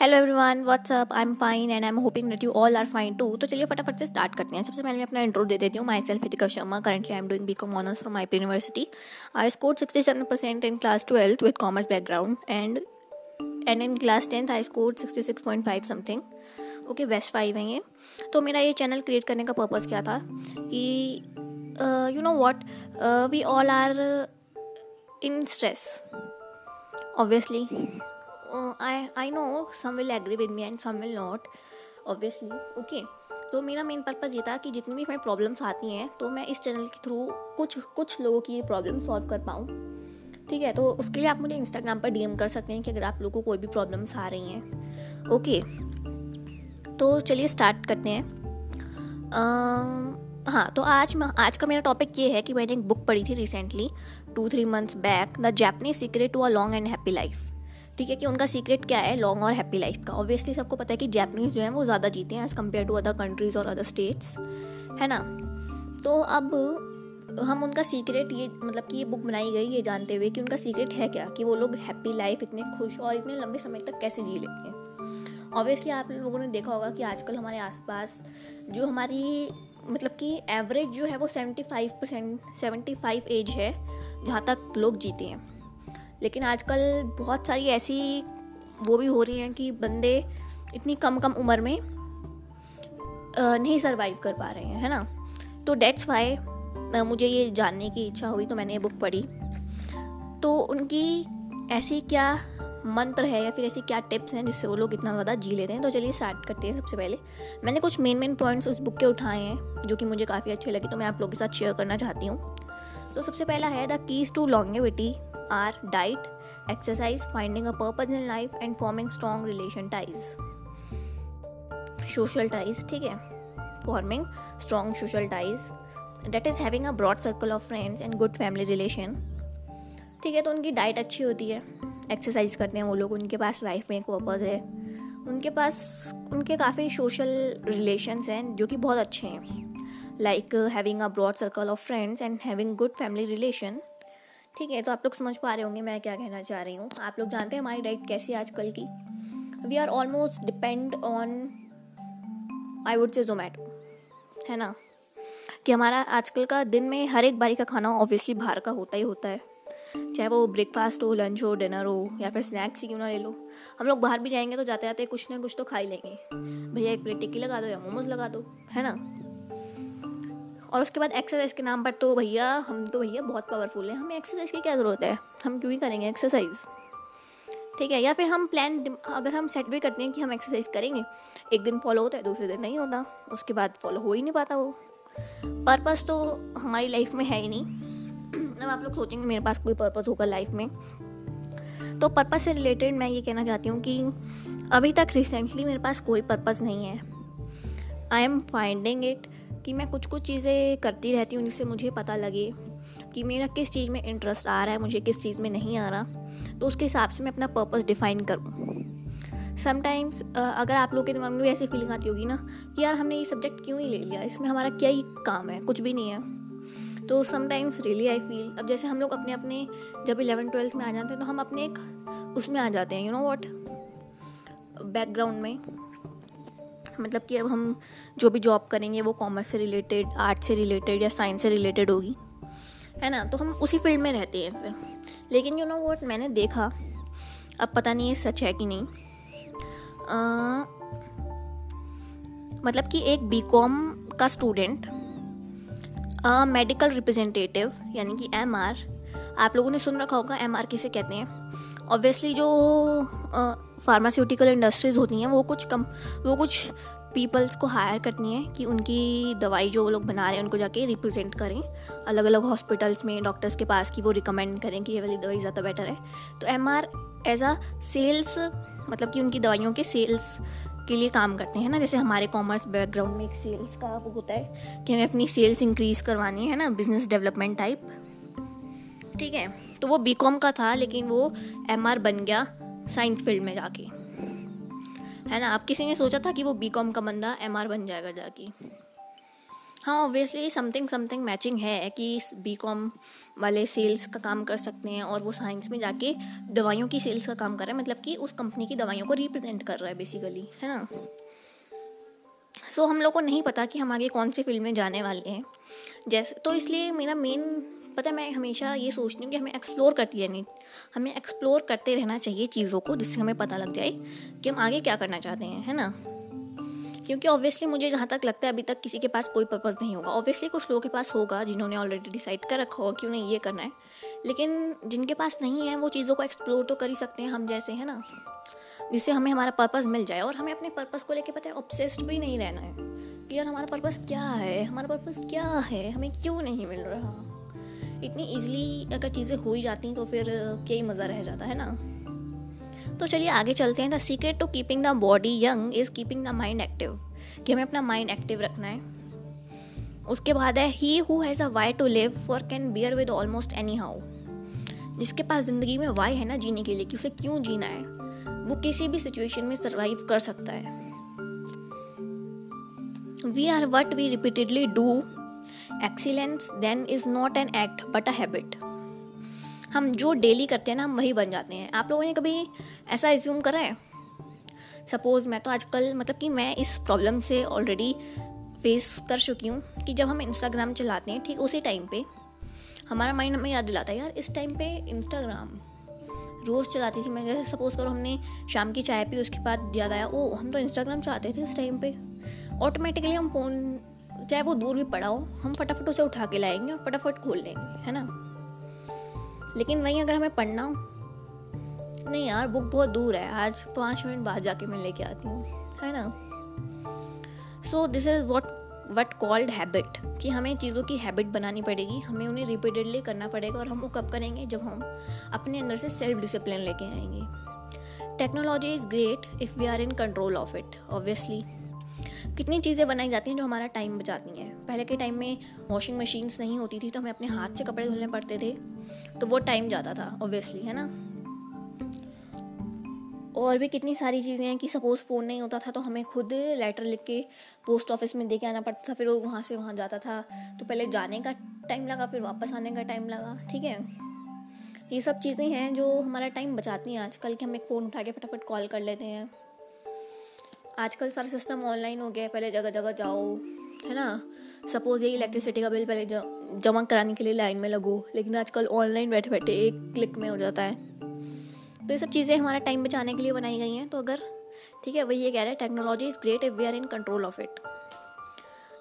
Hello everyone what's up I am fine and I am hoping that you all are fine too तो चलिए फटाफट से start करते हैं। सबसे पहले मैं अपना इंट्रो दे देती हूँ। Myself Hitika Sharma currently I am doing B com honours from I P university I score sixty seven percent in class twelfth with commerce background and and in class tenth I score sixty six point five something okay best five है ये। तो मेरा ये channel create करने का purpose क्या था? कि you know what we all are in stress obviously I I know some agree with me and some will not obviously okay तो मेरा मेन पर्पज़ ये था कि जितनी भी हमें प्रॉब्लम्स आती हैं तो मैं इस चैनल के थ्रू कुछ कुछ लोगों की प्रॉब्लम सॉल्व कर पाऊँ। ठीक है तो उसके लिए आप मुझे इंस्टाग्राम पर डीएम कर सकते हैं कि अगर आप लोगों को कोई भी प्रॉब्लम्स आ रही हैं। ओके तो चलिए स्टार्ट करते हैं। Uh, हाँ तो आज आज का मेरा टॉपिक ये है कि मैंने एक बुक पढ़ी थी recently two three months back the Japanese secret to a long and happy life ठीक है कि उनका सीक्रेट क्या है? लॉन्ग और हैप्पी लाइफ का। ऑब्वियसली सबको पता है कि जैपनीज जो है वो ज़्यादा जीते हैं as compare to other countries और अदर स्टेट्स है ना? तो अब हम उनका सीक्रेट ये मतलब कि ये बुक बनाई गई, ये जानते हुए कि उनका सीक्रेट है क्या? कि वो लोग हैप्पी लाइफ इतने खुश और इतने लंबे समय तक कैसे जी लेते हैं? ऑब्वियसली आप लोगों ने देखा होगा कि आजकल हमारे आसपास जो हमारी मतलब कि एवरेज जो है वो seventy five percent seventy five age है, जहाँ तक लोग जीते हैं। लेकिन आजकल बहुत सारी ऐसी वो भी हो रही हैं कि बंदे इतनी कम कम उम्र में नहीं सरवाइव कर पा रहे हैं, है ना? तो डेट्स वाई मुझे ये जानने की इच्छा हुई तो मैंने ये बुक पढ़ी। तो उनकी ऐसी क्या मंत्र है या फिर ऐसी क्या टिप्स हैं जिससे वो लोग इतना ज़्यादा जी लेते हैं? तो चलिए स्टार्ट करते हैं सबसे पहले। मैंने कुछ मेन मेन पॉइंट्स उस बुक के उठाए हैं, जो कि मुझे काफ़ी अच्छे लगे तो मैं आप लोगों के साथ शेयर करना चाहती हूँ। तो सबसे पहला है the keys to longevity are diet exercise finding a purpose in life and forming strong relation ties social ties ठीक है? Forming strong social ties that is having a broad circle of friends and good family relation ठीक है तो उनकी diet अच्छी होती है। Exercise करते हैं वो लोग, उनके पास लाइफ में एक पर्पज है। उनके पास, उनके काफ़ी सोशल रिलेशन हैं जो कि बहुत अच्छे हैं। Like having a broad circle of friends and having good family relation ठीक है तो आप लोग समझ पा रहे होंगे मैं क्या कहना चाह रही हूँ। आप लोग जानते हैं हमारी डाइट कैसी है आजकल की। We are almost depend on I would say Zomato है ना? कि हमारा आजकल का दिन में हर एक बारी का खाना ऑब्वियसली बाहर का होता ही होता है। चाहे वो ब्रेकफास्ट हो लंच हो डिनर हो, या फिर स्नैक्स ही क्यों ना ले लो। हम लोग बाहर भी जाएँगे तो जाते जाते कुछ ना कुछ तो खा ही लेंगे। भैया एक प्लेट टिक्की लगा दो या मोमोज लगा दो, है ना? और उसके बाद एक्सरसाइज के नाम पर तो भैया, हम तो भैया बहुत पावरफुल हैं। हमें एक्सरसाइज की क्या ज़रूरत है? हम क्यों ही करेंगे एक्सरसाइज ठीक है, या फिर हम प्लान अगर हम सेट भी करते हैं कि हम एक्सरसाइज करेंगे, एक दिन फॉलो होता है, दूसरे दिन नहीं होता, उसके बाद फॉलो हो ही नहीं पाता वो। पर्पज़ तो हमारी लाइफ में है ही नहीं। अब आप लोग सोचेंगे, मेरे पास कोई पर्पज़ होगा लाइफ में। तो पर्पज़ से रिलेटेड मैं ये कहना चाहती हूँ कि अभी तक रिसेंटली मेरे पास कोई पर्पज़ नहीं है। आई एम फाइंडिंग इट कि मैं कुछ कुछ चीज़ें करती रहती हूँ जिससे मुझे पता लगे कि मेरा किस चीज़ में इंटरेस्ट आ रहा है, मुझे किस चीज़ में नहीं आ रहा। तो उसके हिसाब से मैं अपना पर्पज़ डिफ़ाइन करूँ। समटाइम्स अगर आप लोगों के दिमाग में भी ऐसी फीलिंग आती होगी ना कि यार हमने ये सब्जेक्ट क्यों ही ले लिया? इसमें हमारा क्या ही काम है? कुछ भी नहीं है। तो समटाइम्स रियली आई फील अब जैसे हम लोग अपने अपने जब इलेवन ट्वेल्थ में आ जाते हैं तो हम अपने एक उसमें आ जाते हैं यू नो वॉट बैकग्राउंड में। मतलब कि अब हम जो भी जॉब करेंगे वो कॉमर्स से रिलेटेड आर्ट से रिलेटेड या साइंस से रिलेटेड होगी। है ना? तो हम उसी फ़ील्ड में रहते हैं फिर। लेकिन यू नो वॉट मैंने देखा अब पता नहीं ये सच है कि नहीं। आ, मतलब कि एक बी कॉम का स्टूडेंट मेडिकल रिप्रेजेंटेटिव यानी कि एम आर आप लोगों ने सुन रखा होगा एम आर किसे कहते हैं? ऑब्वियसली जो फार्मास्यूटिकल इंडस्ट्रीज़ होती हैं, वो कुछ कम, वो कुछ पीपल्स को हायर करती हैं कि उनकी दवाई जो वो लोग बना रहे हैं, उनको जाके रिप्रेजेंट करें। अलग अलग हॉस्पिटल्स में डॉक्टर्स के पास कि वो रिकमेंड करें कि ये वाली दवाई ज़्यादा बेटर है। तो M R as a sales मतलब कि उनकी दवाइयों के सेल्स के लिए काम करते हैं ना, जैसे हमारे कॉमर्स बैकग्राउंड में एक सेल्स का वो होता है कि हमें अपनी सेल्स इंक्रीज़ करवानी है ना बिज़नेस डेवलपमेंट टाइप ठीक है तो वो बी कॉम का था, लेकिन वो एम आर बन गया। साइंस फ़ील्ड में जाके। है ना? आप किसी ने सोचा था कि वो बी कॉम का बंदा एम आर बन जाएगा जाके। हाँ ऑब्वियसली समथिंग समथिंग मैचिंग है कि बी कॉम वाले सेल्स का काम कर सकते हैं और वो साइंस में जाके दवाइयों की सेल्स का काम कर रहा है। मतलब कि उस कंपनी की दवाइयों को रिप्रेजेंट कर रहा है बेसिकली है ना? सो so, हम लोग को नहीं पता कि हम आगे कौन से फ़ील्ड में जाने वाले हैं। जैसे तो इसलिए मेरा मेन पता है, मैं हमेशा ये सोचती हूँ कि हमें एक्सप्लोर करती रहनी, हमें एक्सप्लोर करते रहना चाहिए चीज़ों को जिससे हमें पता लग जाए कि हम आगे क्या करना चाहते हैं, है ना? क्योंकि ऑब्वियसली मुझे जहाँ तक लगता है अभी तक किसी के पास कोई पर्पज़ नहीं होगा। ऑब्वियसली कुछ लोगों के पास होगा जिन्होंने ऑलरेडी डिसाइड कर रखा होगा कि उन्हें ये करना है, लेकिन जिनके पास नहीं है वो चीज़ों को एक्सप्लोर तो कर ही सकते हैं हम जैसे, है ना? जिससे हमें हमारा पर्पज़ मिल जाए और हमें अपने पर्पज़ को लेकर पता है ऑब्सेस्ड भी नहीं रहना है कि यार हमारा पर्पज़ क्या है, हमारा पर्पज़ क्या है, हमें क्यों नहीं मिल रहा? इतनी ईजिली अगर चीज़ें हो ही जाती तो फिर क्या ही मज़ा रह जाता, है ना? तो चलिए आगे चलते हैं। The secret to keeping the body young is keeping the mind active कि हमें अपना माइंड एक्टिव रखना है। उसके बाद है he who has a why to live for can bear with almost any how जिसके पास ज़िंदगी में वाई है ना जीने के लिए, कि उसे क्यों जीना है? वो किसी भी सिचुएशन में सर्वाइव कर सकता है। We are what we repeatedly do excellence then is not an act but a habit. हम जो डेली करते हैं ना, हम वही बन जाते हैं। आप लोगों ने कभी ऐसा एज्यूम करा है? सपोज़ मैं तो आजकल मतलब कि मैं इस प्रॉब्लम से ऑलरेडी फेस कर चुकी हूँ कि जब हम इंस्टाग्राम चलाते हैं, ठीक उसी टाइम पे, हमारा माइंड हमें याद दिलाता है, यार, इस टाइम पे इंस्टाग्राम रोज़ चलाती थी। मैं जैसे सपोज़ करो हमने शाम की चाय पी, उसके बाद याद आया ओ हम तो इंस्टाग्राम चलाते थे इस टाइम पे। ऑटोमेटिकली हम फ़ोन चाहे वो दूर भी पड़ा हो, हम फटाफट उसे उठा के लाएँगे और फटाफट खोल लेंगे, है ना? लेकिन वहीं अगर हमें पढ़ना हो, नहीं यार, बुक बहुत दूर है, आज पाँच मिनट बाद जाके मैं लेके आती हूँ, है ना? So this is what what called habit कि हमें चीज़ों की हैबिट बनानी पड़ेगी, हमें उन्हें रिपीटेडली करना पड़ेगा और हम वो कब करेंगे? जब हम अपने अंदर से सेल्फ डिसिप्लिन लेके आएँगे। Technology is great if we are in control of it obviously कितनी चीज़ें बनाई जाती हैं जो हमारा टाइम बचाती हैं। पहले के टाइम में वॉशिंग मशीन्स नहीं होती थी तो हमें अपने हाथ से कपड़े धुलने पड़ते थे तो वो टाइम जाता था ऑब्वियसली है ना? और भी कितनी सारी चीज़ें हैं कि सपोज़ फ़ोन नहीं होता था तो हमें खुद लेटर लिख के पोस्ट ऑफ़िस में दे के आना पड़ता था, फिर वो वहाँ से वहाँ जाता था। तो पहले जाने का टाइम लगा, फिर वापस आने का टाइम लगा, ठीक है? ये सब चीज़ें हैं जो हमारा टाइम बचाती हैं आजकल कि हम एक फ़ोन उठा के फटाफट कॉल कर लेते हैं। आजकल सारा सिस्टम ऑनलाइन हो गया है, पहले जगह जगह जाओ, है ना? सपोज़ ये इलेक्ट्रिसिटी का बिल पहले जमा कराने के लिए लाइन में लगो, लेकिन आजकल ऑनलाइन बैठे बैठे एक क्लिक में हो जाता है। तो ये सब चीज़ें हमारा टाइम बचाने के लिए बनाई गई हैं तो अगर, ठीक है, वही ये कह रहे हैं technology is great if we are in control of it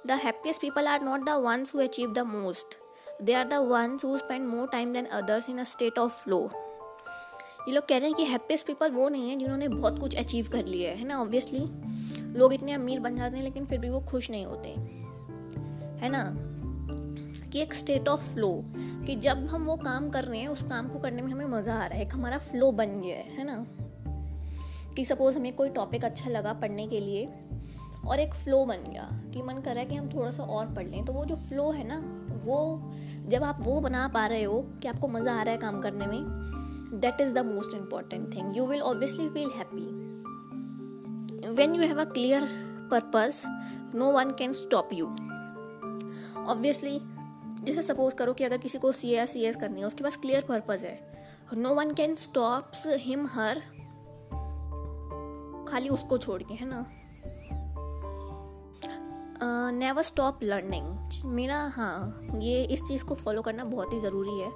the happiest people are not the ones who achieve the most they are the ones who spend more time than others in a state of flow ये लोग कह रहे हैं कि happiest people वो नहीं है जिन्होंने बहुत कुछ अचीव कर लिया है ना? ऑब्वियसली लोग इतने अमीर बन जाते हैं लेकिन फिर भी वो खुश नहीं होते, है ना? कि एक स्टेट ऑफ़ फ्लो कि जब हम वो काम कर रहे हैं, उस काम को करने में हमें मज़ा आ रहा है, एक हमारा फ्लो बन गया है है ना? कि सपोज़ हमें कोई टॉपिक अच्छा लगा पढ़ने के लिए और एक फ़्लो बन गया, कि मन कर रहा है कि हम थोड़ा सा और पढ़ लें तो वो जो फ़्लो है ना, वो जब आप वो बना पा रहे हो कि आपको मज़ा आ रहा है काम करने में that is the most important thing you will obviously feel happy when you have a clear purpose no one can stop you obviously जैसे सपोज़ करो कि अगर किसी को सी या सी एस करनी है उसके पास क्लियर पर्पज है no one can stops him her खाली उसको छोड़ के है ना नेवर स्टॉप लर्निंग मेरा हाँ ये इस चीज़ को फॉलो करना बहुत ही ज़रूरी है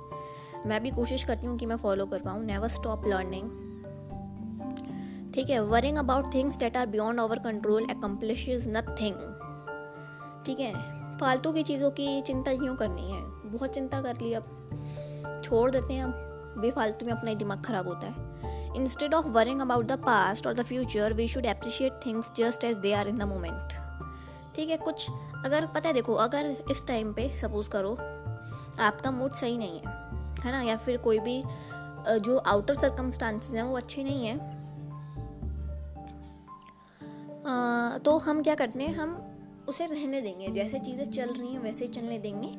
मैं भी कोशिश करती हूँ कि मैं फॉलो कर पाऊँ नेवर स्टॉप लर्निंग ठीक है worrying about things that are beyond our control accomplish nothing ठीक है, फालतू की चीज़ों की चिंता क्यों करनी है? बहुत चिंता कर ली अब। छोड़ देते हैं अब। बेफालतू में अपना ही दिमाग ख़राब होता है। Instead of worrying about the past और the future we should appreciate things just as they are in the moment ठीक है, कुछ, अगर, पता है, देखो, अगर इस टाइम पे सपोज़ करो, आपका मूड सही नहीं है। है ना, या फिर कोई भी जो आउटर सर्कमस्टांसिस हैं, वो अच्छे नहीं हैं। तो हम क्या करते हैं, हम उसे रहने देंगे। जैसे चीज़ें चल रही हैं, वैसे ही चलने देंगे।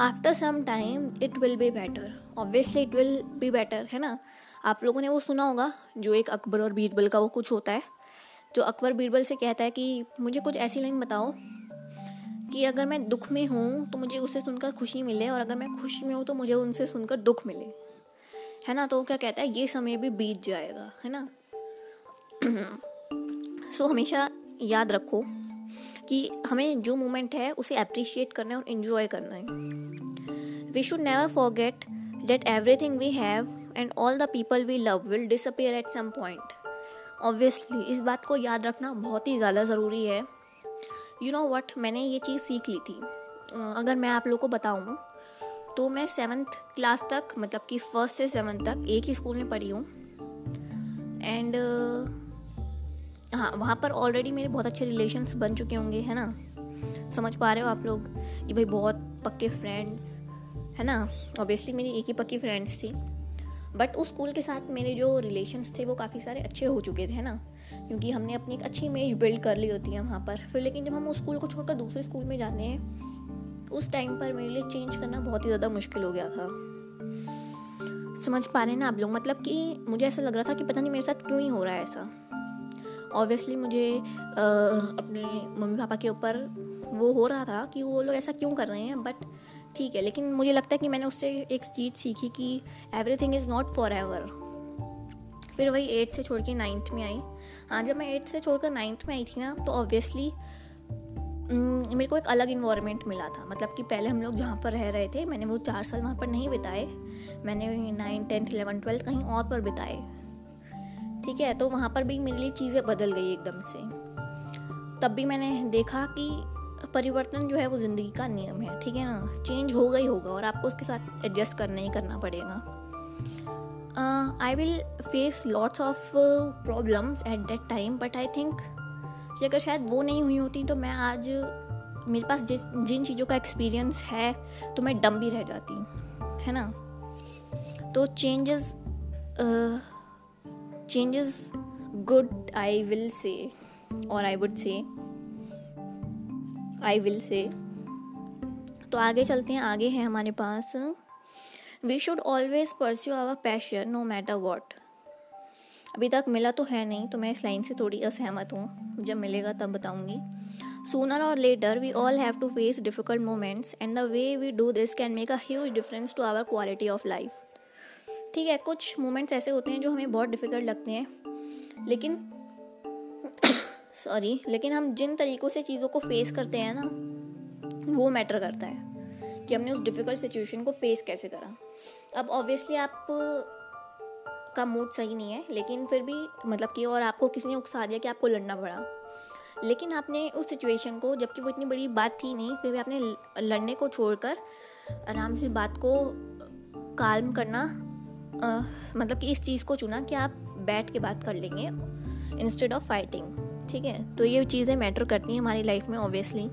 After some time it will be better obviously it will be better है ना? आप लोगों ने वो सुना होगा, जो एक अकबर और बीरबल का वो कुछ होता है। जो अकबर बीरबल से कहता है कि, मुझे कुछ ऐसी लाइन बताओ कि अगर मैं दुख में हूँ तो मुझे उसे सुनकर खुशी मिले और अगर मैं खुशी में हूँ तो मुझे उनसे सुनकर दुख मिले। है ना? तो क्या कहता है ये समय भी बीत जाएगा। है ना? सो so, हमेशा याद रखो कि हमें जो मोमेंट है उसे अप्रिशिएट करना है और इन्जॉय करना है। We should never forget that everything we have and all the people we love will disappear at some point obviously इस बात को याद रखना बहुत ही ज़्यादा ज़रूरी है। यू नो वट मैंने ये चीज़ सीख ली थी। अगर मैं आप लोग को बताऊँ तो मैं सेवन्थ क्लास तक मतलब कि फ़र्स्ट से सेवन्थ तक एक ही स्कूल में पढ़ी हूँ। एंड हाँ वहाँ पर ऑलरेडी मेरे बहुत अच्छे रिलेशन्स बन चुके होंगे, है ना? समझ पा रहे हो आप लोग? ये भाई बहुत पक्के फ्रेंड्स है ना? ऑब्वियसली मेरी एक ही पक्की फ्रेंड्स थी। बट उस स्कूल के साथ मेरे जो रिलेशन्स थे वो काफ़ी सारे अच्छे हो चुके थे ना? क्योंकि हमने अपनी एक अच्छी इमेज बिल्ड कर ली होती है वहाँ पर। फिर लेकिन जब हम उस स्कूल को छोड़कर दूसरे स्कूल में जाते हैं उस टाइम पर मेरे लिए चेंज करना बहुत ही ज़्यादा मुश्किल हो गया था। समझ पा रहे हैं ना आप लोग? मतलब कि मुझे ऐसा लग रहा था कि पता नहीं मेरे साथ क्यों ही हो रहा है ऐसा। ऑब्वियसली मुझे आ, अपने मम्मी पापा के ऊपर वो हो रहा था कि वो लोग ऐसा क्यों कर रहे हैं बट ठीक है, लेकिन मुझे लगता है कि मैंने उससे एक चीज़ सीखी कि everything is not forever फिर वही एट्थ से छोड़ के नाइन्थ में आई। हाँ जब मैं एट्थ से छोड़कर नाइन्थ में आई थी ना तो ऑब्वियसली मेरे को एक अलग इन्वायरमेंट मिला था। मतलब कि पहले हम लोग जहाँ पर रह रहे थे, मैंने वो चार साल वहाँ पर नहीं बिताए। मैंने नाइन टेंथ इलेवन ट्वेल्थ कहीं और पर बिताए। ठीक है तो वहाँ पर भी मेरे लिए चीज़ें बदल गई एकदम से। तब भी मैंने देखा कि परिवर्तन जो है वो ज़िंदगी का नियम है, ठीक है ना? चेंज होगा ही होगा और आपको उसके साथ एडजस्ट करना ही करना पड़ेगा। I will face lots of problems at that time but I think अगर शायद वो नहीं हुई होती तो मैं आज मेरे पास जिस, जिन चीज़ों का एक्सपीरियंस है तो मैं डम भी रह जाती, है ना? तो changes changes good I will say और आई वुड से आई विल से तो आगे चलते हैं, आगे है हमारे पास। We should always pursue our passion no matter what अभी तक मिला तो है नहीं तो मैं इस लाइन से थोड़ी असहमत हूँ। जब मिलेगा तब बताऊँगी। Sooner or later we all have to face difficult moments and the way we do this can make a huge difference to our quality of life ठीक है, कुछ मोमेंट्स ऐसे होते हैं जो हमें बहुत डिफ़िकल्ट लगते हैं, लेकिन सॉरी लेकिन हम जिन तरीक़ों से चीज़ों को फेस करते हैं ना वो मैटर करता है कि हमने उस डिफ़िकल्ट सिचुएशन को फेस कैसे करा। अब ऑब्वियसली आप का मूड सही नहीं है लेकिन फिर भी मतलब कि और आपको किसी ने उकसा दिया कि आपको लड़ना पड़ा। लेकिन आपने उस सिचुएशन को जबकि वो इतनी बड़ी बात थी नहीं फिर भी आपने लड़ने को छोड़कर आराम से बात को काल्म करना आ, मतलब कि इस चीज़ को चुना कि आप बैठ के बात कर लेंगे इंस्टेड ऑफ़ फाइटिंग ठीक है? तो ये चीज़ें मैटर करती हैं हमारी लाइफ में obviously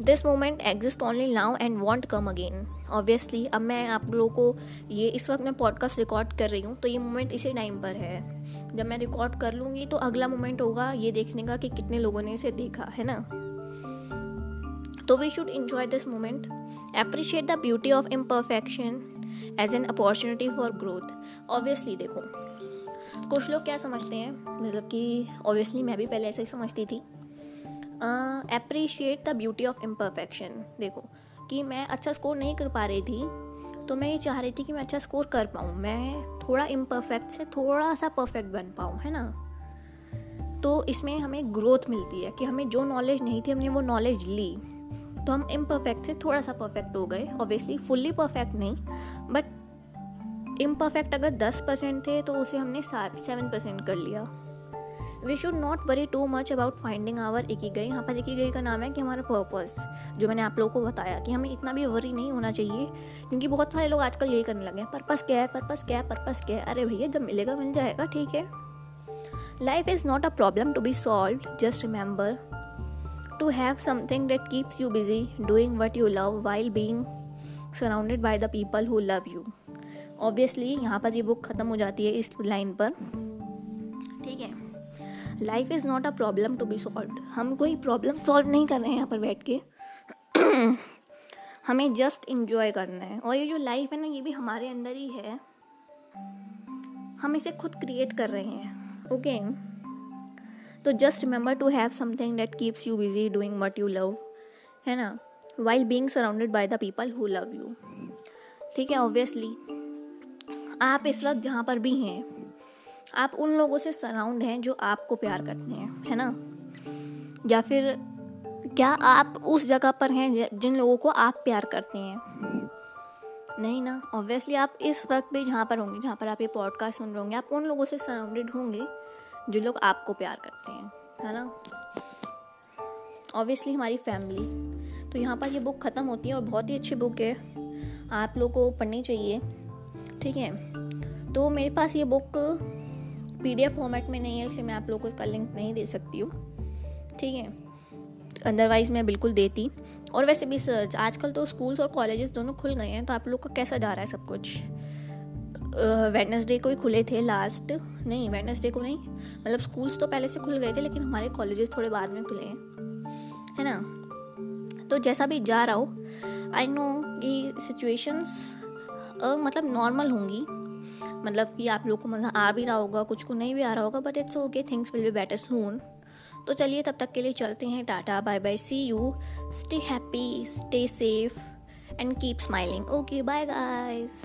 this moment exist only now and won't come again obviously अब मैं आप लोगों को ये, इस वक्त मैं पॉडकास्ट रिकॉर्ड कर रही हूँ तो ये मोमेंट इसी टाइम पर है। जब मैं रिकॉर्ड कर लूँगी तो अगला मोमेंट होगा ये देखने का कि कितने लोगों ने इसे देखा, है ना? तो we should enjoy this moment appreciate the beauty of imperfection as an opportunity for growth obviously देखो कुछ लोग क्या समझते हैं? मतलब कि ऑब्वियसली मैं भी पहले ऐसे ही समझती थी। Appreciate the beauty of imperfection देखो, कि मैं अच्छा स्कोर नहीं कर पा रही थी तो मैं ये चाह रही थी कि मैं अच्छा स्कोर कर पाऊँ। मैं थोड़ा इम्परफेक्ट से थोड़ा सा परफेक्ट बन पाऊँ, है ना? तो इसमें हमें ग्रोथ मिलती है, कि हमें जो नॉलेज नहीं थी, हमने वो नॉलेज ली। तो हम इम्परफेक्ट से थोड़ा सा परफेक्ट हो गए। ऑब्वियसली फुल्ली परफेक्ट नहीं बट इम्परफेक्ट अगर दस परसेंट थे तो उसे हमने सेवन परसेंट कर लिया। We should not worry too much about finding our एक गई यहाँ पर एक गई का नाम है कि हमारा पर्पस जो मैंने आप लोगों को बताया कि हमें इतना भी वरी नहीं होना चाहिए, क्योंकि बहुत सारे लोग आजकल यही करने लगे हैं पर्पस क्या है पर्पस क्या है पर्पस क्या है? अरे भैया, जब मिलेगा मिल जाएगा, ठीक है। Life is not a problem to be solve just remember to have something that keeps you busy doing what you love while being surrounded by the people who love you obviously यहाँ पर ये book ख़त्म हो जाती है इस line पर। ठीक है? Life is not a problem to be solve हम कोई प्रॉब्लम सॉल्व नहीं कर रहे हैं यहाँ पर बैठ के। हमें जस्ट इंजॉय करना है। और ये जो लाइफ है ना, ये भी हमारे अंदर ही है। हम इसे खुद क्रिएट कर रहे हैं। ओके तो just remember to have something that keeps you busy doing what you love है ना? While being surrounded by the people who love you ठीक है? ऑब्वियसली आप इस वक्त जहाँ पर भी हैं, आप उन लोगों से सराउंड हैं जो आपको प्यार करते हैं, है ना? या फिर क्या आप उस जगह पर हैं जिन लोगों को आप प्यार करते हैं? नहीं ना? ऑब्वियसली आप इस वक्त भी जहाँ पर होंगे, जहाँ पर आप ये पॉडकास्ट सुन रहे होंगे, आप उन लोगों से सराउंडेड होंगे जो लोग आपको प्यार करते हैं, है ना? ऑब्वियसली हमारी फैमिली तो यहाँ पर ये बुक ख़त्म होती है और बहुत ही अच्छी बुक है। आप लोग को पढ़नी चाहिए। ठीक है? तो मेरे पास ये बुक पीडीएफ फॉर्मेट में नहीं है, इसलिए मैं आप लोग को इसका लिंक नहीं दे सकती हूँ। ठीक है? अदरवाइज़ मैं बिल्कुल देती। और वैसे भी सर्च आजकल तो स्कूल्स और कॉलेजेस दोनों खुल गए हैं तो आप लोग का कैसा जा रहा है सब कुछ? वेडनेसडे को ही खुले थे लास्ट नहीं वेडनेसडे को नहीं। मतलब स्कूल्स तो पहले से खुल गए थे, लेकिन हमारे कॉलेजेस थोड़े बाद में खुले हैं। है ना? तो जैसा भी जा रहा हो आई नो कि सिचुएशंस मतलब नॉर्मल होंगी। मतलब कि आप लोग को मज़ा आ भी रहा होगा, कुछ को नहीं भी आ रहा होगा but it's okay things will be better soon तो चलिए तब तक के लिए चलते हैं, tata bye bye see you stay happy stay safe and keep smiling okay bye guys